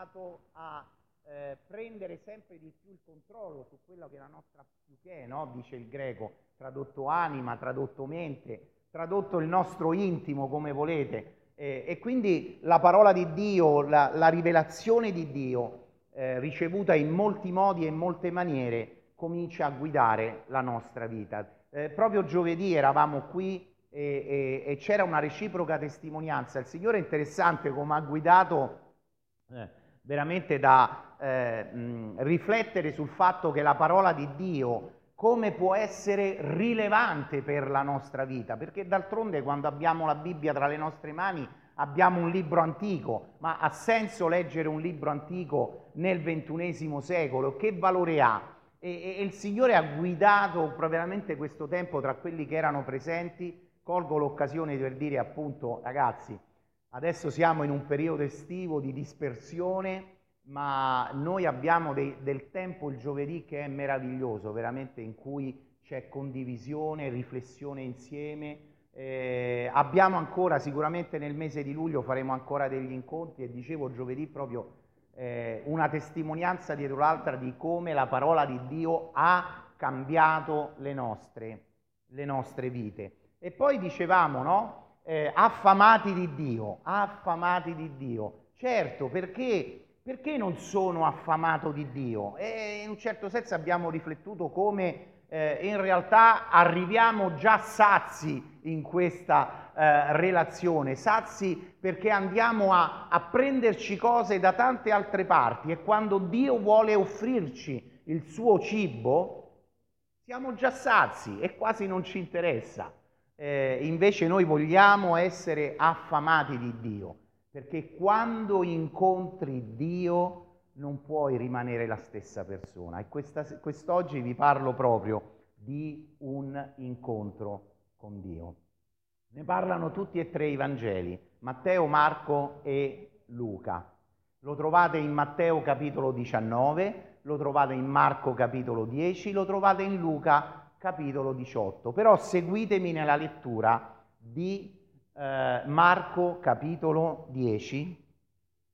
cominciato a eh, prendere sempre di più il controllo su quello che è la nostra psiche, no? dice il greco, tradotto anima, tradotto mente, tradotto il nostro intimo come volete. Eh, e quindi la parola di Dio, la, la rivelazione di Dio, eh, ricevuta in molti modi e in molte maniere, comincia a guidare la nostra vita. Eh, proprio giovedì eravamo qui e, e, e, c'era una reciproca testimonianza. Il Signore è interessante come ha guidato eh, veramente da eh, mh, riflettere sul fatto che la parola di Dio come può essere rilevante per la nostra vita, perché d'altronde quando abbiamo la Bibbia tra le nostre mani abbiamo un libro antico, ma ha senso leggere un libro antico nel ventunesimo secolo? Che valore ha? E, e il Signore ha guidato veramente questo tempo tra quelli che erano presenti. Colgo l'occasione per dire appunto, ragazzi, adesso siamo in un periodo estivo di dispersione, ma noi abbiamo dei, del tempo il giovedì che è meraviglioso, veramente in cui c'è condivisione, riflessione insieme. Eh, abbiamo ancora, sicuramente nel mese di luglio faremo ancora degli incontri e dicevo giovedì proprio eh, una testimonianza dietro l'altra di come la parola di Dio ha cambiato le nostre, le nostre vite. E poi dicevamo, no? Eh, affamati di Dio, affamati di Dio. Certo, perché perché non sono affamato di Dio? E in un certo senso abbiamo riflettuto come eh, in realtà arriviamo già sazi in questa eh, relazione, sazi perché andiamo a, a prenderci cose da tante altre parti e quando Dio vuole offrirci il suo cibo, siamo già sazi e quasi non ci interessa. Eh, invece noi vogliamo essere affamati di Dio perché quando incontri Dio non puoi rimanere la stessa persona. E questa, quest'oggi vi parlo proprio di un incontro con Dio. Ne parlano tutti e tre i Vangeli, Matteo, Marco e Luca. Lo trovate in Matteo capitolo 19, lo trovate in Marco capitolo 10, lo trovate in Luca capitolo 18. Però seguitemi nella lettura di eh, Marco capitolo 10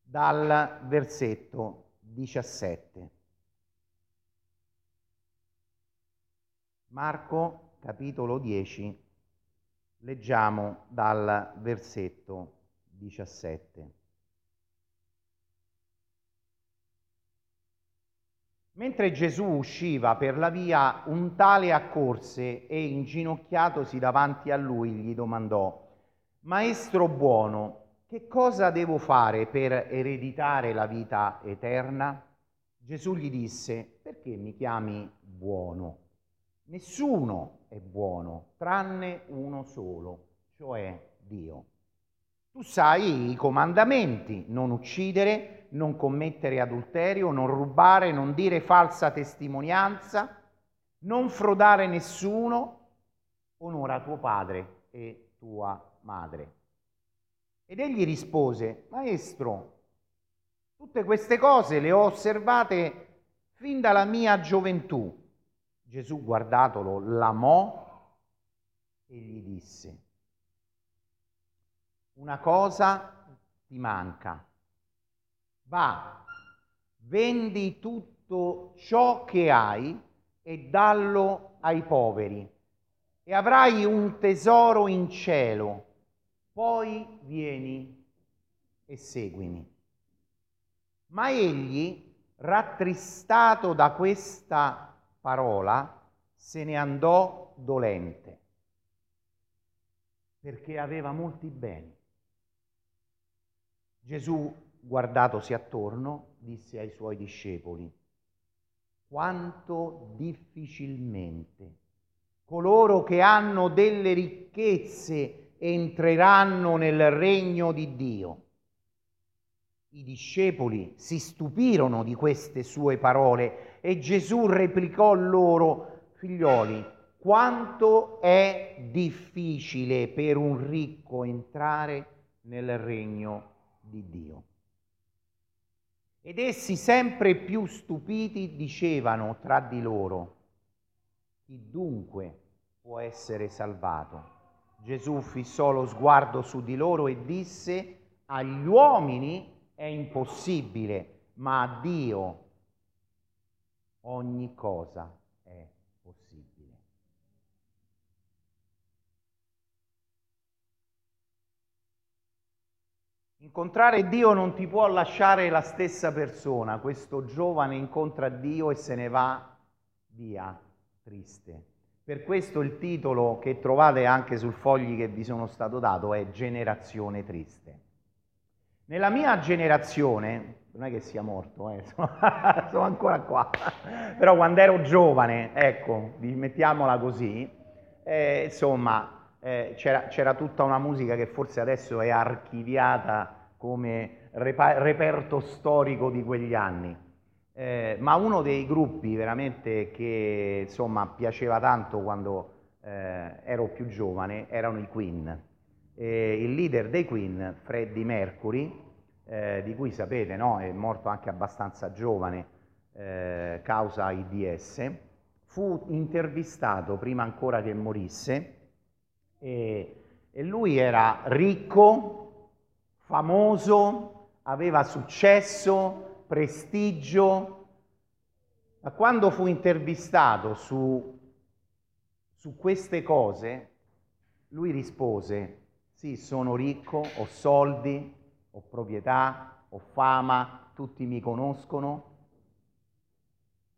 dal versetto 17. Marco capitolo 10, leggiamo dal versetto 17. Mentre Gesù usciva per la via, un tale accorse e inginocchiatosi davanti a lui gli domandò, Maestro buono, che cosa devo fare per ereditare la vita eterna? Gesù gli disse, perché mi chiami buono? Nessuno è buono, tranne uno solo, cioè Dio. Tu sai i comandamenti, non uccidere, non commettere adulterio, non rubare, non dire falsa testimonianza, non frodare nessuno, onora tuo padre e tua madre. Ed egli rispose, Maestro, tutte queste cose le ho osservate fin dalla mia gioventù. Gesù, guardatolo, l'amò e gli disse, una cosa ti manca, va, vendi tutto ciò che hai e dallo ai poveri e avrai un tesoro in cielo poi vieni e seguimi. Ma egli, rattristato da questa parola, se ne andò dolente, perché aveva molti beni. Gesù, guardatosi attorno, disse ai suoi discepoli, quanto difficilmente coloro che hanno delle ricchezze entreranno nel regno di Dio. I discepoli si stupirono di queste sue parole e Gesù replicò loro, figlioli, quanto è difficile per un ricco entrare nel regno di Dio. Ed essi sempre più stupiti dicevano tra di loro, chi dunque può essere salvato? Gesù fissò lo sguardo su di loro e disse, agli uomini è impossibile, ma a Dio ogni cosa è possibile. Incontrare Dio non ti può lasciare la stessa persona. Questo giovane incontra Dio e se ne va via triste. Per questo il titolo che trovate anche sul fogli che vi sono stato dato è Generazione triste. Nella mia generazione, non è che sia morto, eh, sono, sono ancora qua, però quando ero giovane, ecco, mettiamola così, eh, insomma, eh, c'era, c'era, tutta una musica che forse adesso è archiviata come repa- reperto storico di quegli anni. Eh, ma uno dei gruppi veramente che insomma piaceva tanto quando eh, ero più giovane erano i Queen. E il leader dei Queen, Freddie Mercury, eh, di cui sapete no? è morto anche abbastanza giovane eh, causa AIDS, fu intervistato prima ancora che morisse e, e lui era ricco, famoso, aveva successo, prestigio, ma quando fu intervistato su, su queste cose, lui rispose, sì, sono ricco, ho soldi, ho proprietà, ho fama, tutti mi conoscono,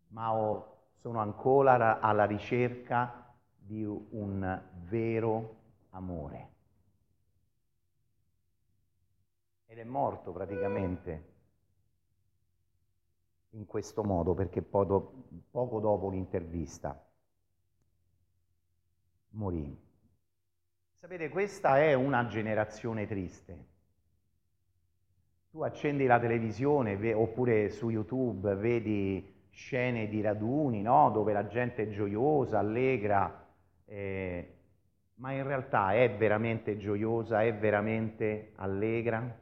ma ho, sono ancora alla ricerca di un vero amore. Ed è morto praticamente in questo modo perché poco, dopo l'intervista morì. Sapete, questa è una generazione triste. Tu accendi la televisione oppure su YouTube vedi scene di raduni no? dove la gente è gioiosa, allegra, eh, ma in realtà è veramente gioiosa, è veramente allegra?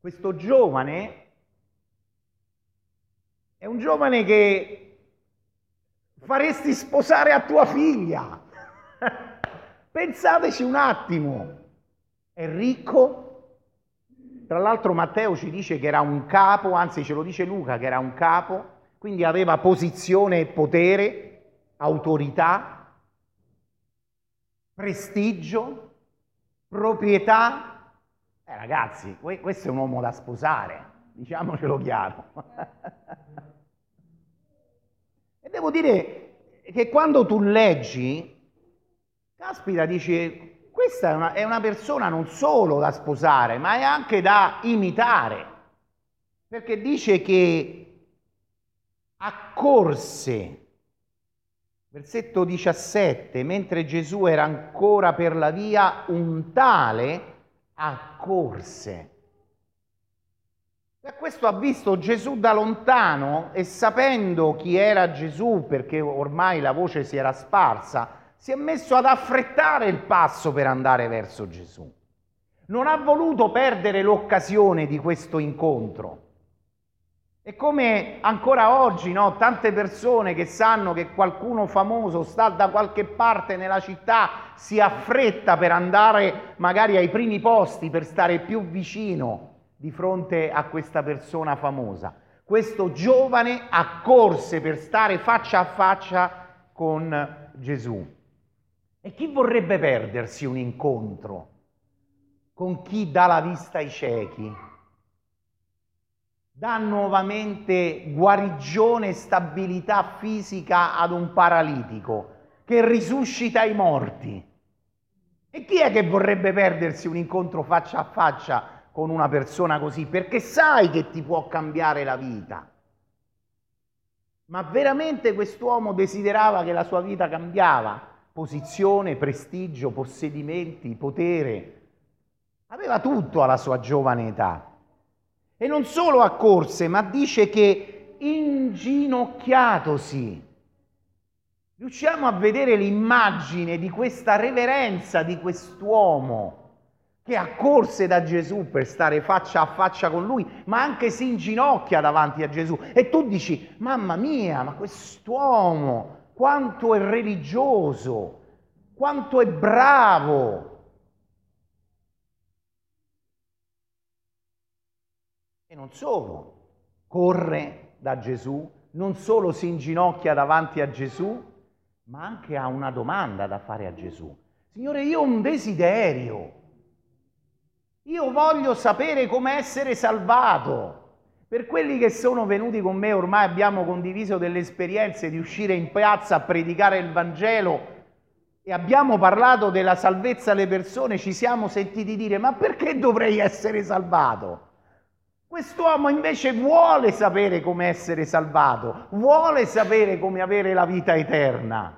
Questo giovane è un giovane che faresti sposare a tua figlia. Pensateci un attimo. È ricco. Tra l'altro Matteo ci dice che era un capo, anzi ce lo dice Luca che era un capo, quindi aveva posizione e potere, autorità, prestigio, proprietà. Eh ragazzi, questo è un uomo da sposare, diciamocelo chiaro. e devo dire che quando tu leggi Caspita dice, questa è una, è una persona non solo da sposare, ma è anche da imitare, perché dice che accorse, versetto 17, mentre Gesù era ancora per la via, un tale accorse. E questo ha visto Gesù da lontano e sapendo chi era Gesù, perché ormai la voce si era sparsa, si è messo ad affrettare il passo per andare verso Gesù. Non ha voluto perdere l'occasione di questo incontro. E come ancora oggi, no, tante persone che sanno che qualcuno famoso sta da qualche parte nella città si affretta per andare magari ai primi posti, per stare più vicino di fronte a questa persona famosa. Questo giovane accorse per stare faccia a faccia con Gesù. E chi vorrebbe perdersi un incontro con chi dà la vista ai ciechi, dà nuovamente guarigione e stabilità fisica ad un paralitico, che risuscita i morti? E chi è che vorrebbe perdersi un incontro faccia a faccia con una persona così? Perché sai che ti può cambiare la vita. Ma veramente quest'uomo desiderava che la sua vita cambiava? posizione, prestigio, possedimenti, potere. Aveva tutto alla sua giovane età. E non solo accorse, ma dice che inginocchiatosi. Riusciamo a vedere l'immagine di questa reverenza di quest'uomo che accorse da Gesù per stare faccia a faccia con lui, ma anche si inginocchia davanti a Gesù. E tu dici, mamma mia, ma quest'uomo quanto è religioso, quanto è bravo. E non solo, corre da Gesù, non solo si inginocchia davanti a Gesù, ma anche ha una domanda da fare a Gesù. Signore, io ho un desiderio. Io voglio sapere come essere salvato. Per quelli che sono venuti con me, ormai abbiamo condiviso delle esperienze di uscire in piazza a predicare il Vangelo e abbiamo parlato della salvezza alle persone, ci siamo sentiti dire ma perché dovrei essere salvato? Quest'uomo invece vuole sapere come essere salvato, vuole sapere come avere la vita eterna.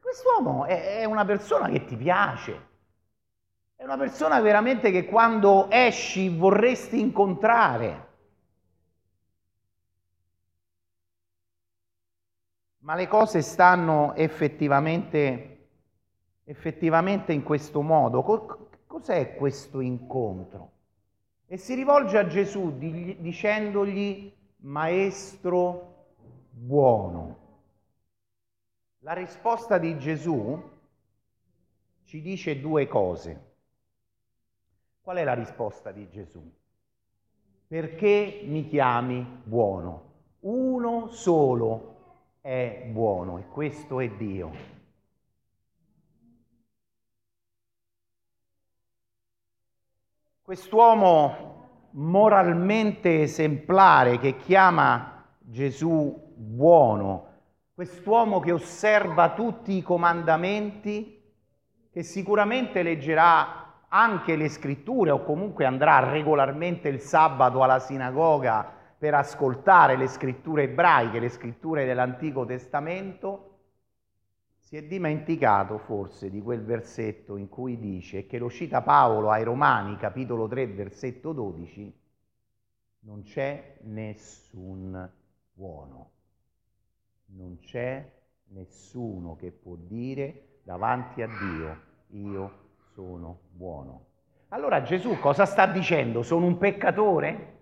Quest'uomo è, una persona che ti piace, è una persona veramente che quando esci vorresti incontrare. Ma le cose stanno effettivamente, effettivamente in questo modo. Cos'è questo incontro? E si rivolge a Gesù dicendogli, Maestro buono. La risposta di Gesù ci dice due cose. Qual è la risposta di Gesù? Perché mi chiami buono? Uno solo è buono e questo è Dio. Quest'uomo moralmente esemplare che chiama Gesù buono, quest'uomo che osserva tutti i comandamenti, che sicuramente leggerà anche le scritture o comunque andrà regolarmente il sabato alla sinagoga per ascoltare le scritture ebraiche, le scritture dell'Antico Testamento, si è dimenticato forse di quel versetto in cui dice, che lo cita Paolo ai Romani, capitolo 3, versetto 12, non c'è nessun buono, non c'è nessuno che può dire davanti a Dio, io sono buono. Allora Gesù cosa sta dicendo? Sono un peccatore?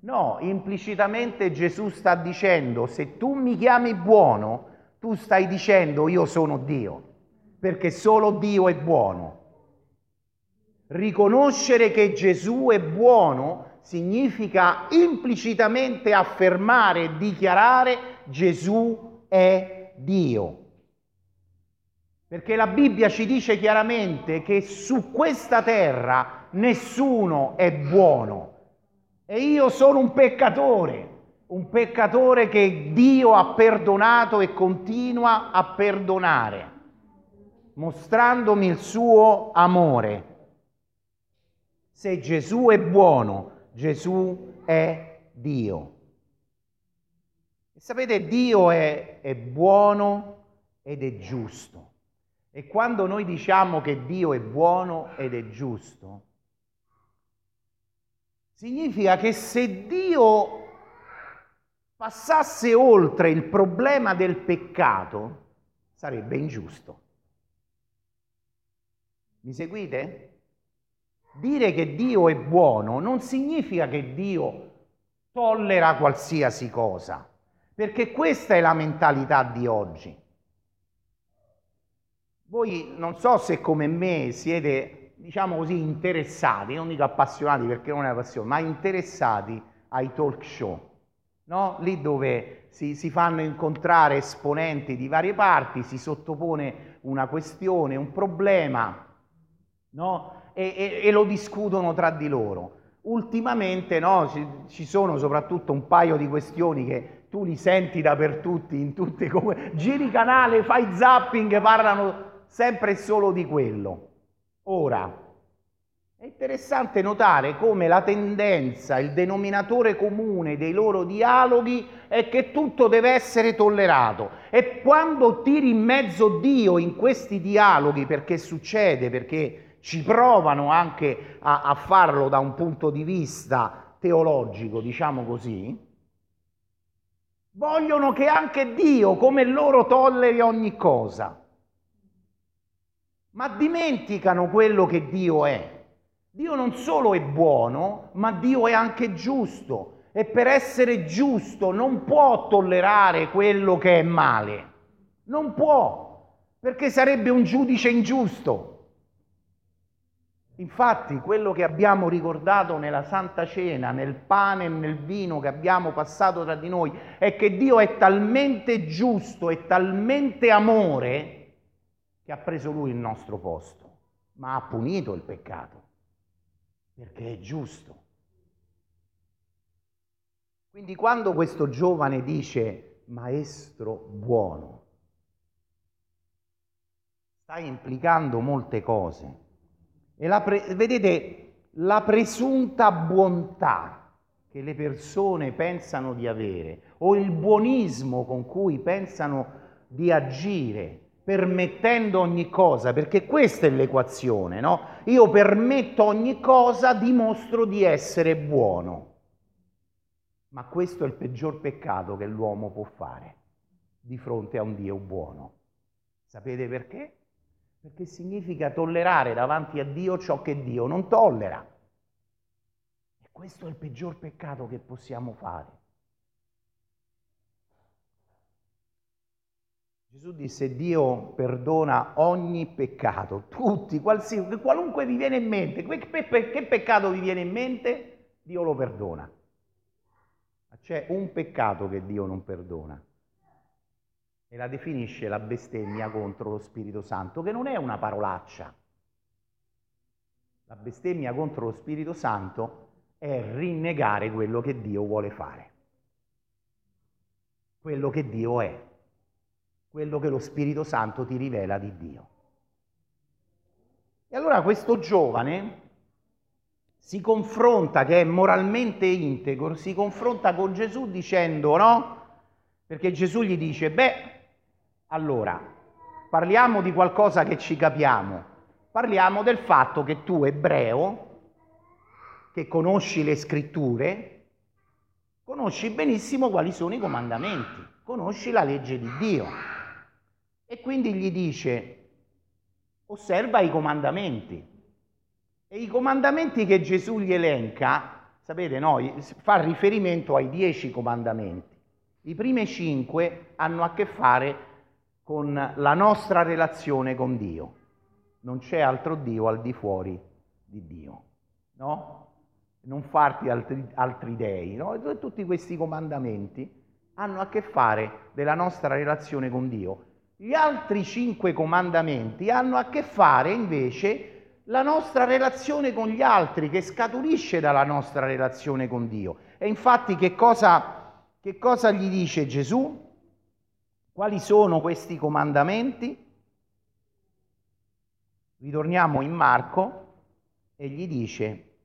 No, implicitamente Gesù sta dicendo, se tu mi chiami buono, tu stai dicendo io sono Dio, perché solo Dio è buono. Riconoscere che Gesù è buono significa implicitamente affermare e dichiarare Gesù è Dio. Perché la Bibbia ci dice chiaramente che su questa terra nessuno è buono. E io sono un peccatore, un peccatore che Dio ha perdonato e continua a perdonare, mostrandomi il suo amore. Se Gesù è buono, Gesù è Dio. E sapete, Dio è, è buono ed è giusto. E quando noi diciamo che Dio è buono ed è giusto, significa che se Dio passasse oltre il problema del peccato, sarebbe ingiusto. Mi seguite? Dire che Dio è buono non significa che Dio tollera qualsiasi cosa, perché questa è la mentalità di oggi. Voi non so se come me siete, diciamo così, interessati, non dico appassionati perché non è una passione, ma interessati ai talk show, no? Lì dove si, si fanno incontrare esponenti di varie parti, si sottopone una questione, un problema, no? E, e, e lo discutono tra di loro. Ultimamente no, ci, ci, sono soprattutto un paio di questioni che tu li senti dappertutto, in tutte come giri canale, fai zapping, parlano sempre e solo di quello. Ora, è interessante notare come la tendenza, il denominatore comune dei loro dialoghi è che tutto deve essere tollerato e quando tiri in mezzo Dio in questi dialoghi, perché succede, perché ci provano anche a, a farlo da un punto di vista teologico, diciamo così, vogliono che anche Dio, come loro, tolleri ogni cosa ma dimenticano quello che Dio è. Dio non solo è buono, ma Dio è anche giusto e per essere giusto non può tollerare quello che è male. Non può, perché sarebbe un giudice ingiusto. Infatti quello che abbiamo ricordato nella Santa Cena, nel pane e nel vino che abbiamo passato tra di noi, è che Dio è talmente giusto e talmente amore che ha preso Lui il nostro posto, ma ha punito il peccato, perché è giusto. Quindi quando questo giovane dice maestro buono, sta implicando molte cose. E la pre- vedete, la presunta bontà che le persone pensano di avere o il buonismo con cui pensano di agire permettendo ogni cosa, perché questa è l'equazione, no? Io permetto ogni cosa, dimostro di essere buono. Ma questo è il peggior peccato che l'uomo può fare di fronte a un Dio buono. Sapete perché? Perché significa tollerare davanti a Dio ciò che Dio non tollera. E questo è il peggior peccato che possiamo fare. Gesù disse Dio perdona ogni peccato, tutti, qualunque vi viene in mente, che peccato vi viene in mente, Dio lo perdona. C'è un peccato che Dio non perdona e la definisce la bestemmia contro lo Spirito Santo, che non è una parolaccia. La bestemmia contro lo Spirito Santo è rinnegare quello che Dio vuole fare, quello che Dio è, quello che lo Spirito Santo ti rivela di Dio. E allora questo giovane si confronta, che è moralmente integro, si confronta con Gesù dicendo no, perché Gesù gli dice, beh, allora, parliamo di qualcosa che ci capiamo, parliamo del fatto che tu ebreo, che conosci le scritture, conosci benissimo quali sono i comandamenti, conosci la legge di Dio. E quindi gli dice, osserva i comandamenti. E i comandamenti che Gesù gli elenca, sapete, no, fa riferimento ai dieci comandamenti. I primi cinque hanno a che fare con la nostra relazione con Dio. Non c'è altro Dio al di fuori di Dio, no? Non farti altri, altri dei, no? Tutti questi comandamenti hanno a che fare della nostra relazione con Dio. Gli altri cinque comandamenti hanno a che fare invece la nostra relazione con gli altri, che scaturisce dalla nostra relazione con Dio. E infatti che cosa, che cosa gli dice Gesù? Quali sono questi comandamenti? Ritorniamo in Marco e gli dice,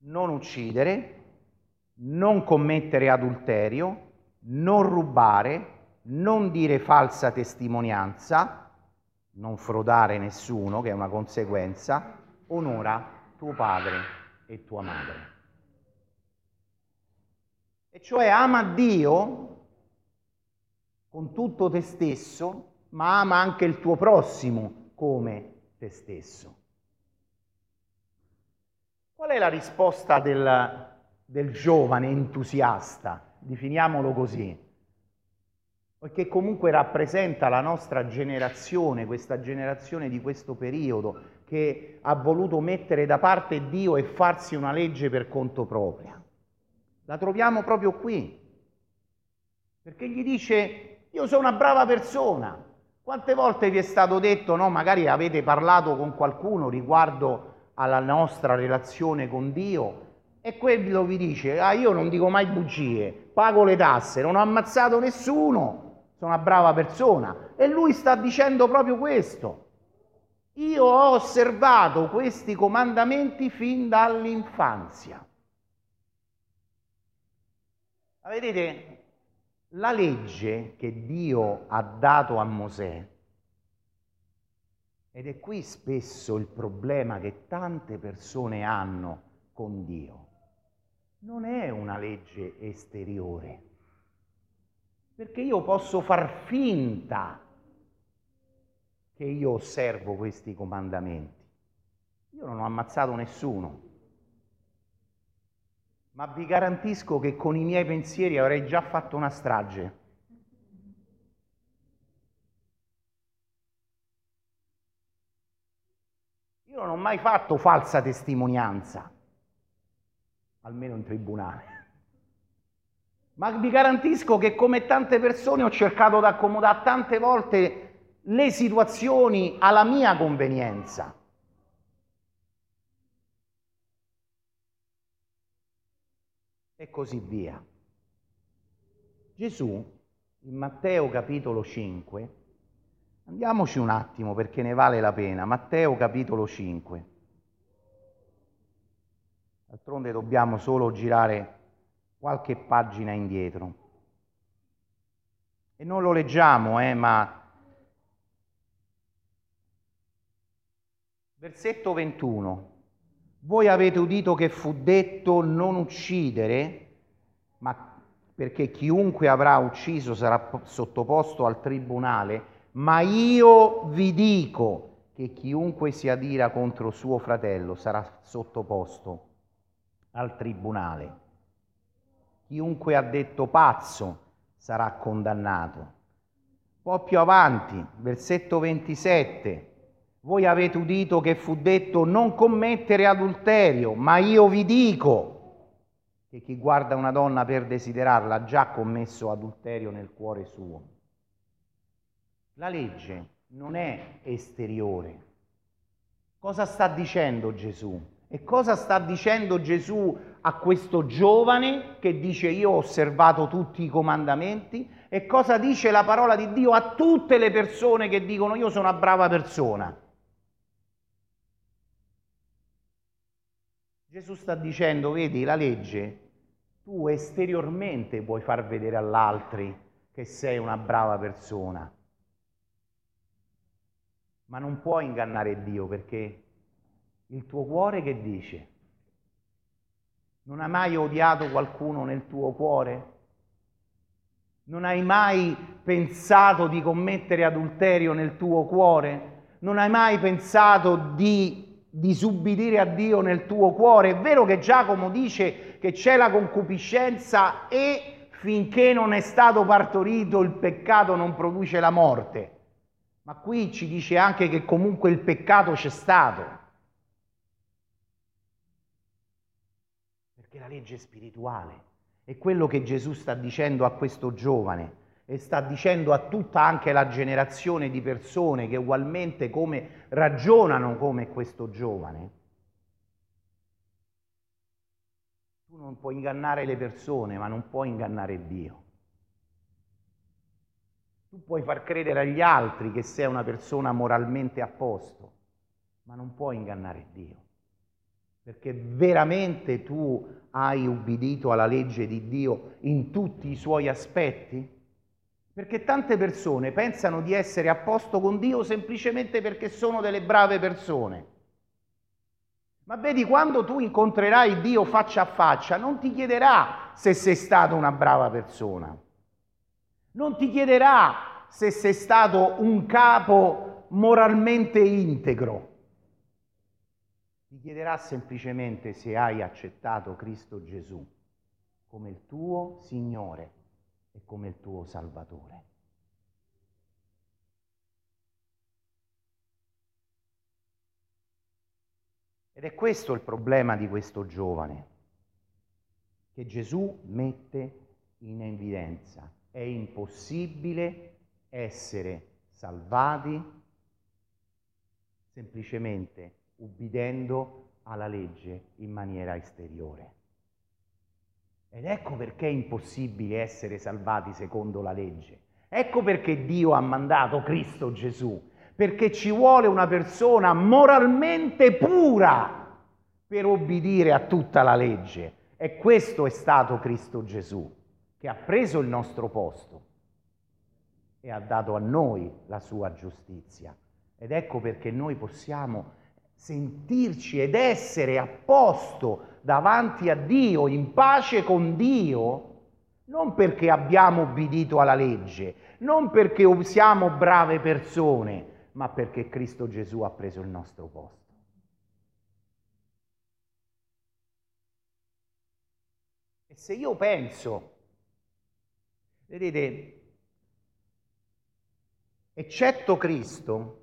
non uccidere, non commettere adulterio, non rubare, non dire falsa testimonianza, non frodare nessuno, che è una conseguenza, onora tuo padre e tua madre. E cioè ama Dio con tutto te stesso, ma ama anche il tuo prossimo come te stesso. Qual è la risposta del, del giovane entusiasta? Definiamolo così perché comunque rappresenta la nostra generazione, questa generazione di questo periodo che ha voluto mettere da parte Dio e farsi una legge per conto proprio. La troviamo proprio qui, perché gli dice io sono una brava persona. Quante volte vi è stato detto, no? magari avete parlato con qualcuno riguardo alla nostra relazione con Dio e quello vi dice, ah io non dico mai bugie, pago le tasse, non ho ammazzato nessuno, sono una brava persona. E lui sta dicendo proprio questo. Io ho osservato questi comandamenti fin dall'infanzia. Vedete, la legge che Dio ha dato a Mosè, ed è qui spesso il problema che tante persone hanno con Dio, non è una legge esteriore, perché io posso far finta che io osservo questi comandamenti. Io non ho ammazzato nessuno, ma vi garantisco che con i miei pensieri avrei già fatto una strage. Io non ho mai fatto falsa testimonianza almeno in tribunale. Ma vi garantisco che come tante persone ho cercato di accomodare tante volte le situazioni alla mia convenienza. E così via. Gesù in Matteo capitolo 5, andiamoci un attimo perché ne vale la pena, Matteo capitolo 5. D'altronde dobbiamo solo girare qualche pagina indietro. E non lo leggiamo, eh, ma Versetto 21. Voi avete udito che fu detto non uccidere, ma perché chiunque avrà ucciso sarà sottoposto al tribunale, ma io vi dico che chiunque si adira contro suo fratello sarà sottoposto al tribunale. Chiunque ha detto pazzo sarà condannato. Un po' più avanti, versetto 27. Voi avete udito che fu detto non commettere adulterio, ma io vi dico che chi guarda una donna per desiderarla ha già commesso adulterio nel cuore suo. La legge non è esteriore. Cosa sta dicendo Gesù? E cosa sta dicendo Gesù a questo giovane che dice io ho osservato tutti i comandamenti? E cosa dice la parola di Dio a tutte le persone che dicono io sono una brava persona? Gesù sta dicendo, vedi, la legge, tu esteriormente puoi far vedere all'altri che sei una brava persona, ma non puoi ingannare Dio perché il tuo cuore che dice? Non hai mai odiato qualcuno nel tuo cuore? Non hai mai pensato di commettere adulterio nel tuo cuore? Non hai mai pensato di disubbidire a Dio nel tuo cuore. È vero che Giacomo dice che c'è la concupiscenza e finché non è stato partorito il peccato non produce la morte. Ma qui ci dice anche che comunque il peccato c'è stato. Perché la legge è spirituale. È quello che Gesù sta dicendo a questo giovane e sta dicendo a tutta anche la generazione di persone che ugualmente come ragionano come questo giovane. Tu non puoi ingannare le persone, ma non puoi ingannare Dio. Tu puoi far credere agli altri che sei una persona moralmente a posto, ma non puoi ingannare Dio. Perché veramente tu hai ubbidito alla legge di Dio in tutti i suoi aspetti? Perché tante persone pensano di essere a posto con Dio semplicemente perché sono delle brave persone. Ma vedi, quando tu incontrerai Dio faccia a faccia, non ti chiederà se sei stato una brava persona. Non ti chiederà se sei stato un capo moralmente integro. Ti chiederà semplicemente se hai accettato Cristo Gesù come il tuo Signore e come il tuo Salvatore. Ed è questo il problema di questo giovane, che Gesù mette in evidenza. È impossibile essere salvati semplicemente ubbidendo alla legge in maniera esteriore. Ed ecco perché è impossibile essere salvati secondo la legge. Ecco perché Dio ha mandato Cristo Gesù, perché ci vuole una persona moralmente pura per obbedire a tutta la legge. E questo è stato Cristo Gesù, che ha preso il nostro posto e ha dato a noi la sua giustizia. Ed ecco perché noi possiamo sentirci ed essere a posto davanti a Dio, in pace con Dio, non perché abbiamo obbedito alla legge, non perché siamo brave persone, ma perché Cristo Gesù ha preso il nostro posto. E se io penso, vedete, eccetto Cristo,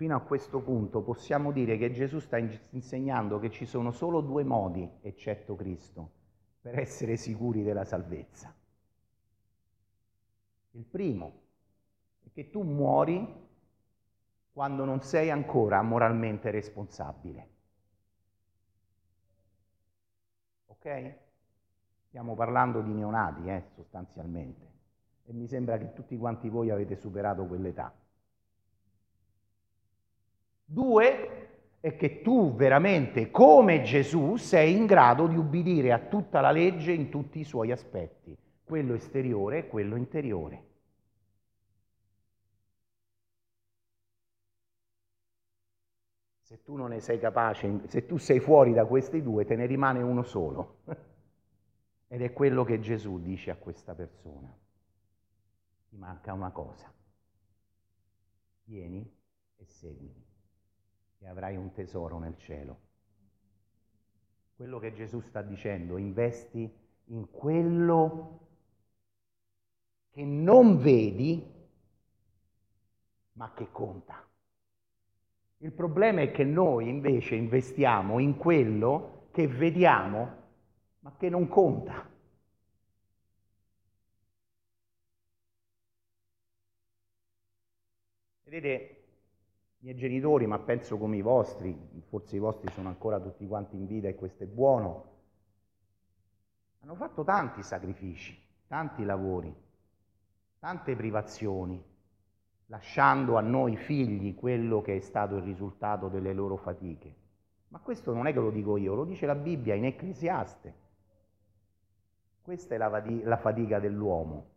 fino a questo punto possiamo dire che Gesù sta insegnando che ci sono solo due modi, eccetto Cristo, per essere sicuri della salvezza. Il primo è che tu muori quando non sei ancora moralmente responsabile. Ok? Stiamo parlando di neonati, eh, sostanzialmente. E mi sembra che tutti quanti voi avete superato quell'età. Due è che tu veramente, come Gesù, sei in grado di ubbidire a tutta la legge in tutti i suoi aspetti, quello esteriore e quello interiore. Se tu non ne sei capace, se tu sei fuori da questi due, te ne rimane uno solo. Ed è quello che Gesù dice a questa persona. Ti manca una cosa. Vieni e seguimi e avrai un tesoro nel cielo. Quello che Gesù sta dicendo, investi in quello che non vedi, ma che conta. Il problema è che noi invece investiamo in quello che vediamo ma che non conta. Vedete, miei genitori, ma penso come i vostri, forse i vostri sono ancora tutti quanti in vita e questo è buono, hanno fatto tanti sacrifici, tanti lavori, tante privazioni, lasciando a noi figli quello che è stato il risultato delle loro fatiche. Ma questo non è che lo dico io, lo dice la Bibbia in Ecclesiaste. Questa è la fatica dell'uomo.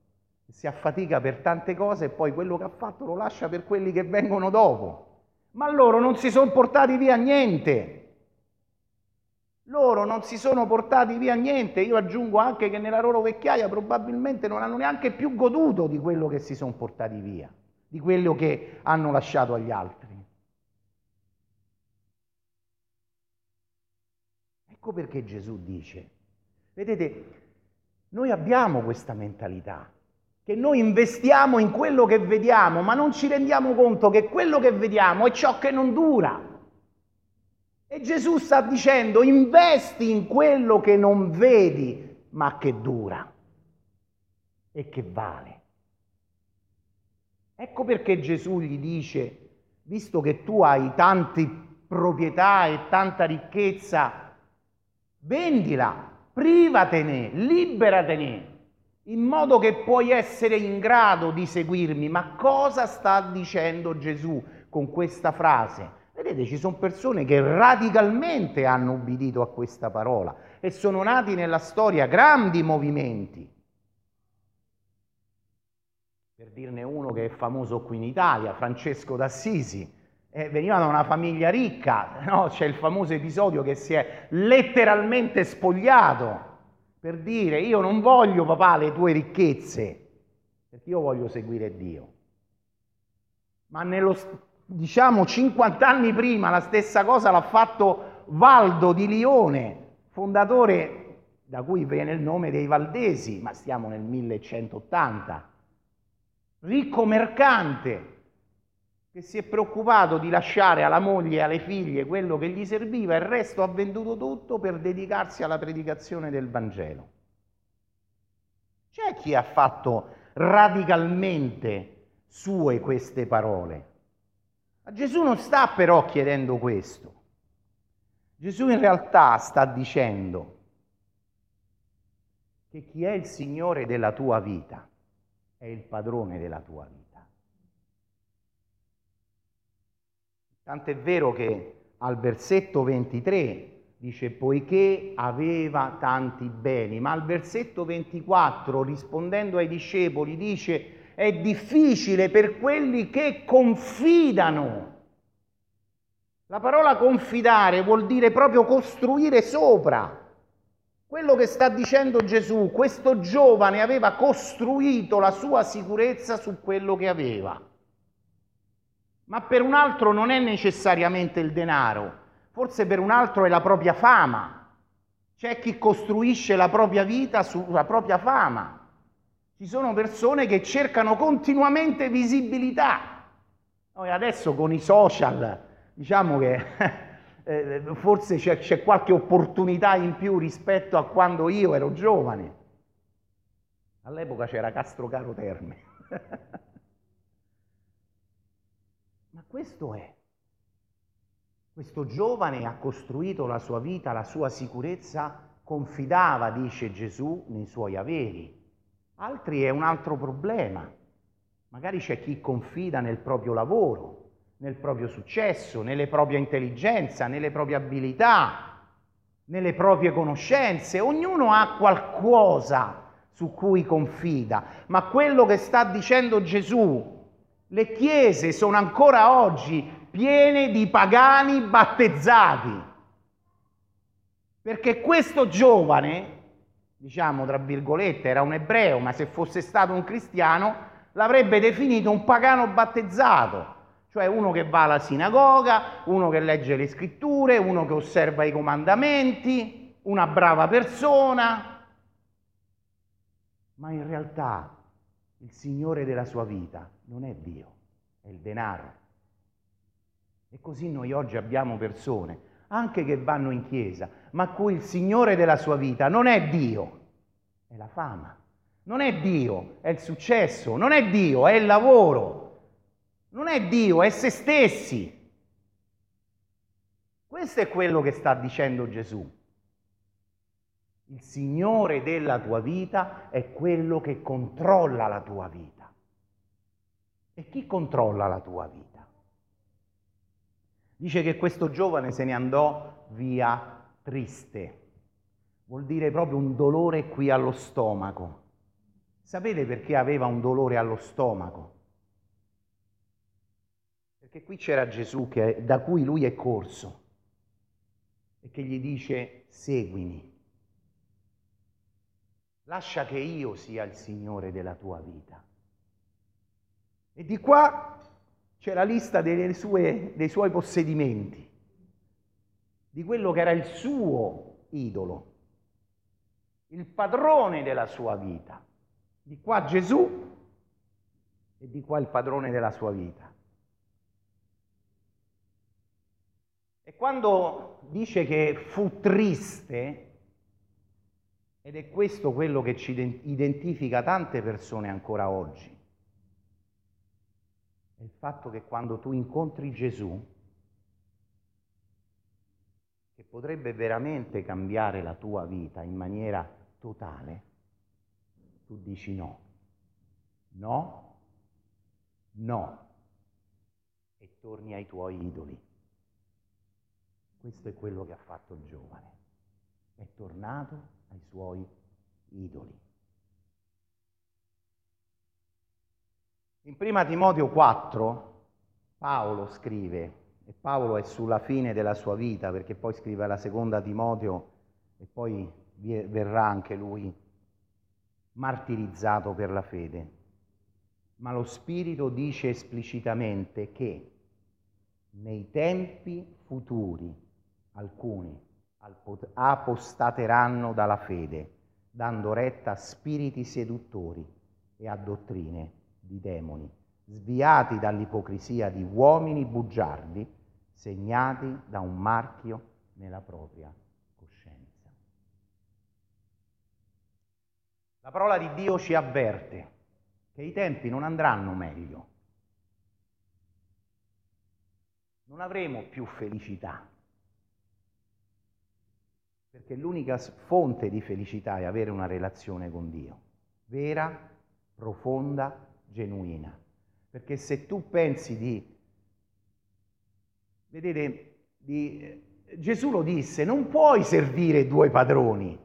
Si affatica per tante cose e poi quello che ha fatto lo lascia per quelli che vengono dopo. Ma loro non si sono portati via niente. Loro non si sono portati via niente. Io aggiungo anche che nella loro vecchiaia probabilmente non hanno neanche più goduto di quello che si sono portati via di quello che hanno lasciato agli altri. Ecco perché Gesù dice, vedete, noi abbiamo questa mentalità, che noi investiamo in quello che vediamo, ma non ci rendiamo conto che quello che vediamo è ciò che non dura. E Gesù sta dicendo, investi in quello che non vedi, ma che dura e che vale. Ecco perché Gesù gli dice, visto che tu hai tante proprietà e tanta ricchezza, vendila, privatene, liberatene, in modo che puoi essere in grado di seguirmi. Ma cosa sta dicendo Gesù con questa frase? Vedete, ci sono persone che radicalmente hanno ubbidito a questa parola e sono nati nella storia grandi movimenti per dirne uno che è famoso qui in Italia, Francesco d'Assisi, eh, veniva da una famiglia ricca, no? c'è il famoso episodio che si è letteralmente spogliato per dire io non voglio papà le tue ricchezze, perché io voglio seguire Dio. Ma nello, diciamo 50 anni prima la stessa cosa l'ha fatto Valdo di Lione, fondatore da cui viene il nome dei Valdesi, ma stiamo nel 1180 ricco mercante che si è preoccupato di lasciare alla moglie e alle figlie quello che gli serviva e il resto ha venduto tutto per dedicarsi alla predicazione del Vangelo. C'è chi ha fatto radicalmente sue queste parole. Ma Gesù non sta però chiedendo questo. Gesù in realtà sta dicendo che chi è il Signore della tua vita è il padrone della tua vita. Tant'è vero che al versetto 23 dice poiché aveva tanti beni, ma al versetto 24 rispondendo ai discepoli dice è difficile per quelli che confidano. La parola confidare vuol dire proprio costruire sopra. Quello che sta dicendo Gesù, questo giovane aveva costruito la sua sicurezza su quello che aveva. Ma per un altro non è necessariamente il denaro, forse per un altro è la propria fama. C'è chi costruisce la propria vita sulla propria fama. Ci sono persone che cercano continuamente visibilità Noi adesso con i social diciamo che eh, forse c'è, c'è qualche opportunità in più rispetto a quando io ero giovane. All'epoca c'era Castro Caro Terme. Ma questo è. Questo giovane ha costruito la sua vita, la sua sicurezza, confidava, dice Gesù, nei suoi averi. Altri è un altro problema. Magari c'è chi confida nel proprio lavoro, nel proprio successo, nelle proprie intelligenza, nelle proprie abilità, nelle proprie conoscenze. Ognuno ha qualcosa su cui confida, ma quello che sta dicendo Gesù, le chiese sono ancora oggi piene di pagani battezzati. Perché questo giovane, diciamo tra virgolette, era un ebreo, ma se fosse stato un cristiano, l'avrebbe definito un pagano battezzato, cioè uno che va alla sinagoga, uno che legge le scritture, uno che osserva i comandamenti, una brava persona, ma in realtà il Signore della sua vita non è Dio, è il denaro. E così noi oggi abbiamo persone, anche che vanno in chiesa, ma cui il Signore della sua vita non è Dio, è la fama. Non è Dio, è il successo, non è Dio, è il lavoro. Non è Dio, è se stessi. Questo è quello che sta dicendo Gesù. Il Signore della tua vita è quello che controlla la tua vita. E chi controlla la tua vita? Dice che questo giovane se ne andò via triste. Vuol dire proprio un dolore qui allo stomaco. Sapete perché aveva un dolore allo stomaco? Perché qui c'era Gesù che, da cui lui è corso e che gli dice seguimi. Lascia che io sia il Signore della tua vita. E di qua c'è la lista dei suoi possedimenti, di quello che era il suo idolo, il padrone della sua vita. Di qua Gesù e di qua il padrone della sua vita. E quando dice che fu triste, ed è questo quello che ci identifica tante persone ancora oggi, è il fatto che quando tu incontri Gesù, che potrebbe veramente cambiare la tua vita in maniera totale, tu dici no, no, no, e torni ai tuoi idoli. Questo è quello che ha fatto il giovane. È tornato ai suoi idoli. In prima Timoteo 4 Paolo scrive, e Paolo è sulla fine della sua vita perché poi scrive la seconda Timoteo e poi verrà anche lui martirizzato per la fede. Ma lo Spirito dice esplicitamente che nei tempi futuri alcuni apostateranno dalla fede, dando retta a spiriti seduttori e a dottrine di demoni, sviati dall'ipocrisia di uomini bugiardi, segnati da un marchio nella propria coscienza. La parola di Dio ci avverte che i tempi non andranno meglio. Non avremo più felicità perché l'unica fonte di felicità è avere una relazione con Dio, vera, profonda, genuina. Perché se tu pensi di... Vedete, di, Gesù lo disse, non puoi servire due padroni,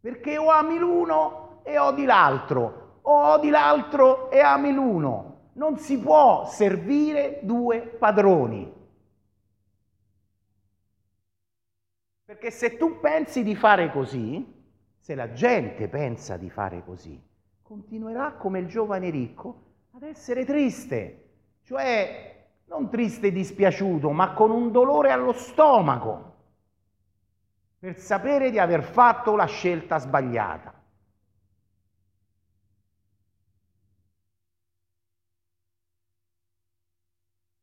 perché o ami l'uno e odi l'altro, o odi l'altro e ami l'uno. Non si può servire due padroni. Perché se tu pensi di fare così, se la gente pensa di fare così, continuerà come il giovane ricco ad essere triste, cioè non triste e dispiaciuto, ma con un dolore allo stomaco, per sapere di aver fatto la scelta sbagliata.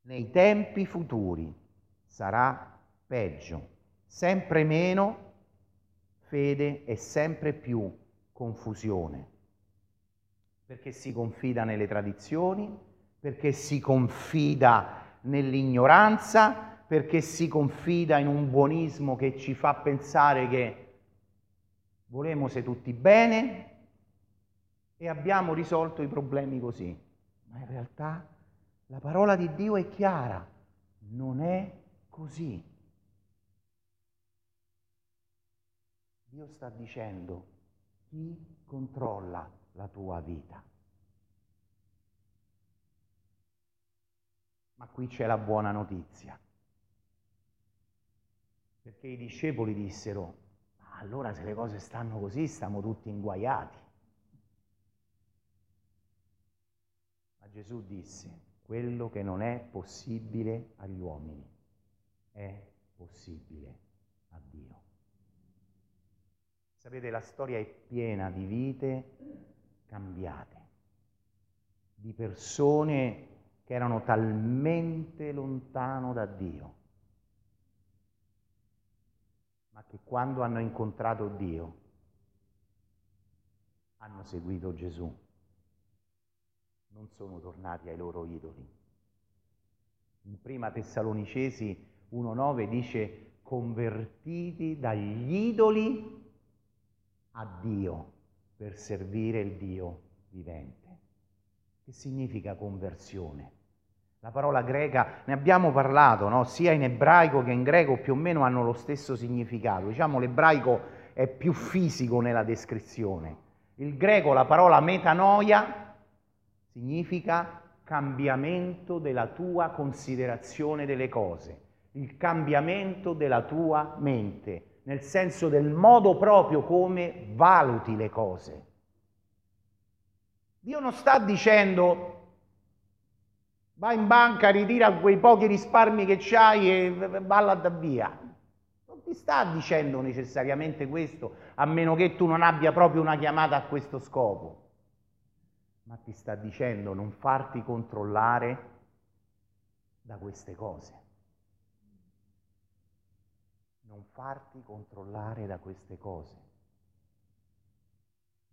nei tempi futuri sarà peggio, sempre meno fede e sempre più confusione, perché si confida nelle tradizioni, perché si confida nell'ignoranza, perché si confida in un buonismo che ci fa pensare che volemo se tutti bene e abbiamo risolto i problemi così. Ma in realtà la parola di Dio è chiara, non è così. Dio sta dicendo chi controlla la tua vita. Ma qui c'è la buona notizia. Perché i discepoli dissero, allora se le cose stanno così, stiamo tutti inguaiati. Ma Gesù disse, quello che non è possibile agli uomini è possibile a Dio. Sapete, la storia è piena di vite cambiate, di persone che erano talmente lontano da Dio, ma che quando hanno incontrato Dio hanno seguito Gesù, non sono tornati ai loro idoli. In prima Tessalonicesi 1.9 dice convertiti dagli idoli a Dio per servire il Dio vivente. Che significa conversione? La parola greca, ne abbiamo parlato, no? sia in ebraico che in greco più o meno hanno lo stesso significato. Diciamo l'ebraico è più fisico nella descrizione. Il greco, la parola metanoia, significa cambiamento della tua considerazione delle cose, il cambiamento della tua mente, nel senso del modo proprio come valuti le cose. Dio non sta dicendo va in banca, ritira quei pochi risparmi che c'hai e balla da via. Non ti sta dicendo necessariamente questo, a meno che tu non abbia proprio una chiamata a questo scopo. Ma ti sta dicendo non farti controllare da queste cose. Non farti controllare da queste cose.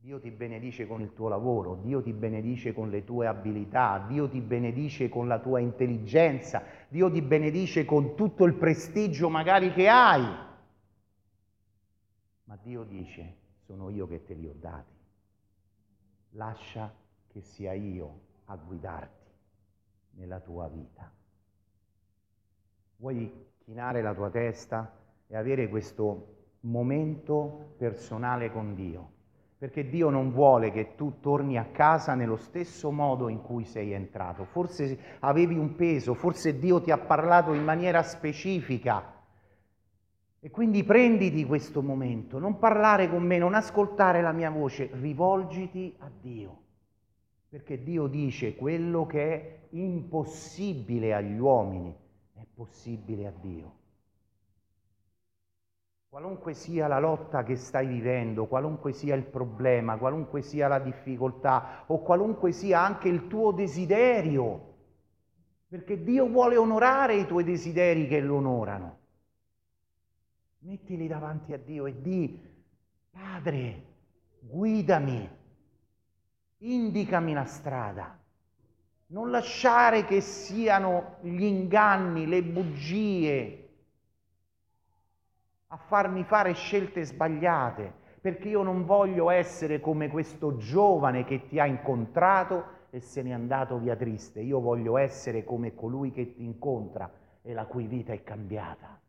Dio ti benedice con il tuo lavoro, Dio ti benedice con le tue abilità, Dio ti benedice con la tua intelligenza, Dio ti benedice con tutto il prestigio magari che hai. Ma Dio dice, sono io che te li ho dati. Lascia che sia io a guidarti nella tua vita. Vuoi chinare la tua testa e avere questo momento personale con Dio? perché Dio non vuole che tu torni a casa nello stesso modo in cui sei entrato. Forse avevi un peso, forse Dio ti ha parlato in maniera specifica. E quindi prenditi questo momento, non parlare con me, non ascoltare la mia voce, rivolgiti a Dio. Perché Dio dice quello che è impossibile agli uomini è possibile a Dio. Qualunque sia la lotta che stai vivendo, qualunque sia il problema, qualunque sia la difficoltà o qualunque sia anche il tuo desiderio, perché Dio vuole onorare i tuoi desideri che lo onorano. Mettili davanti a Dio e di, Padre, guidami, indicami la strada. Non lasciare che siano gli inganni, le bugie, a farmi fare scelte sbagliate, perché io non voglio essere come questo giovane che ti ha incontrato e se n'è andato via triste, io voglio essere come colui che ti incontra e la cui vita è cambiata.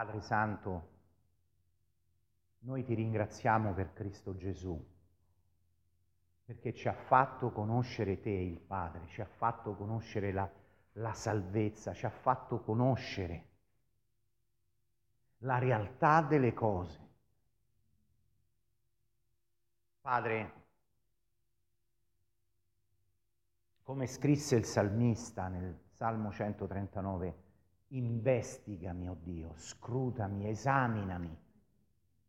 Padre Santo, noi ti ringraziamo per Cristo Gesù, perché ci ha fatto conoscere te, il Padre, ci ha fatto conoscere la, la salvezza, ci ha fatto conoscere la realtà delle cose. Padre, come scrisse il salmista nel Salmo 139, investigami, oh Dio, scrutami, esaminami,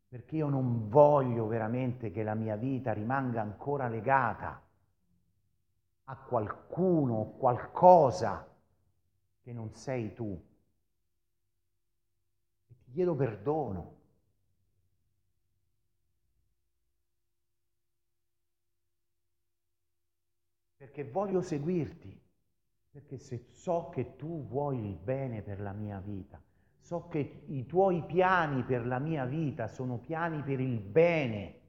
perché io non voglio veramente che la mia vita rimanga ancora legata a qualcuno o qualcosa che non sei tu. E ti chiedo perdono. Perché voglio seguirti, perché se so che tu vuoi il bene per la mia vita, so che i tuoi piani per la mia vita sono piani per il bene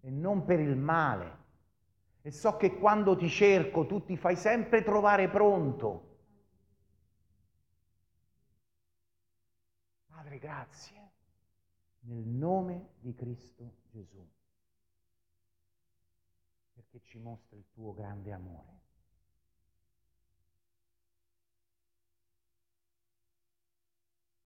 e non per il male. E so che quando ti cerco tu ti fai sempre trovare pronto Padre, grazie, nel nome di Cristo Gesù, perché ci mostra il tuo grande amore.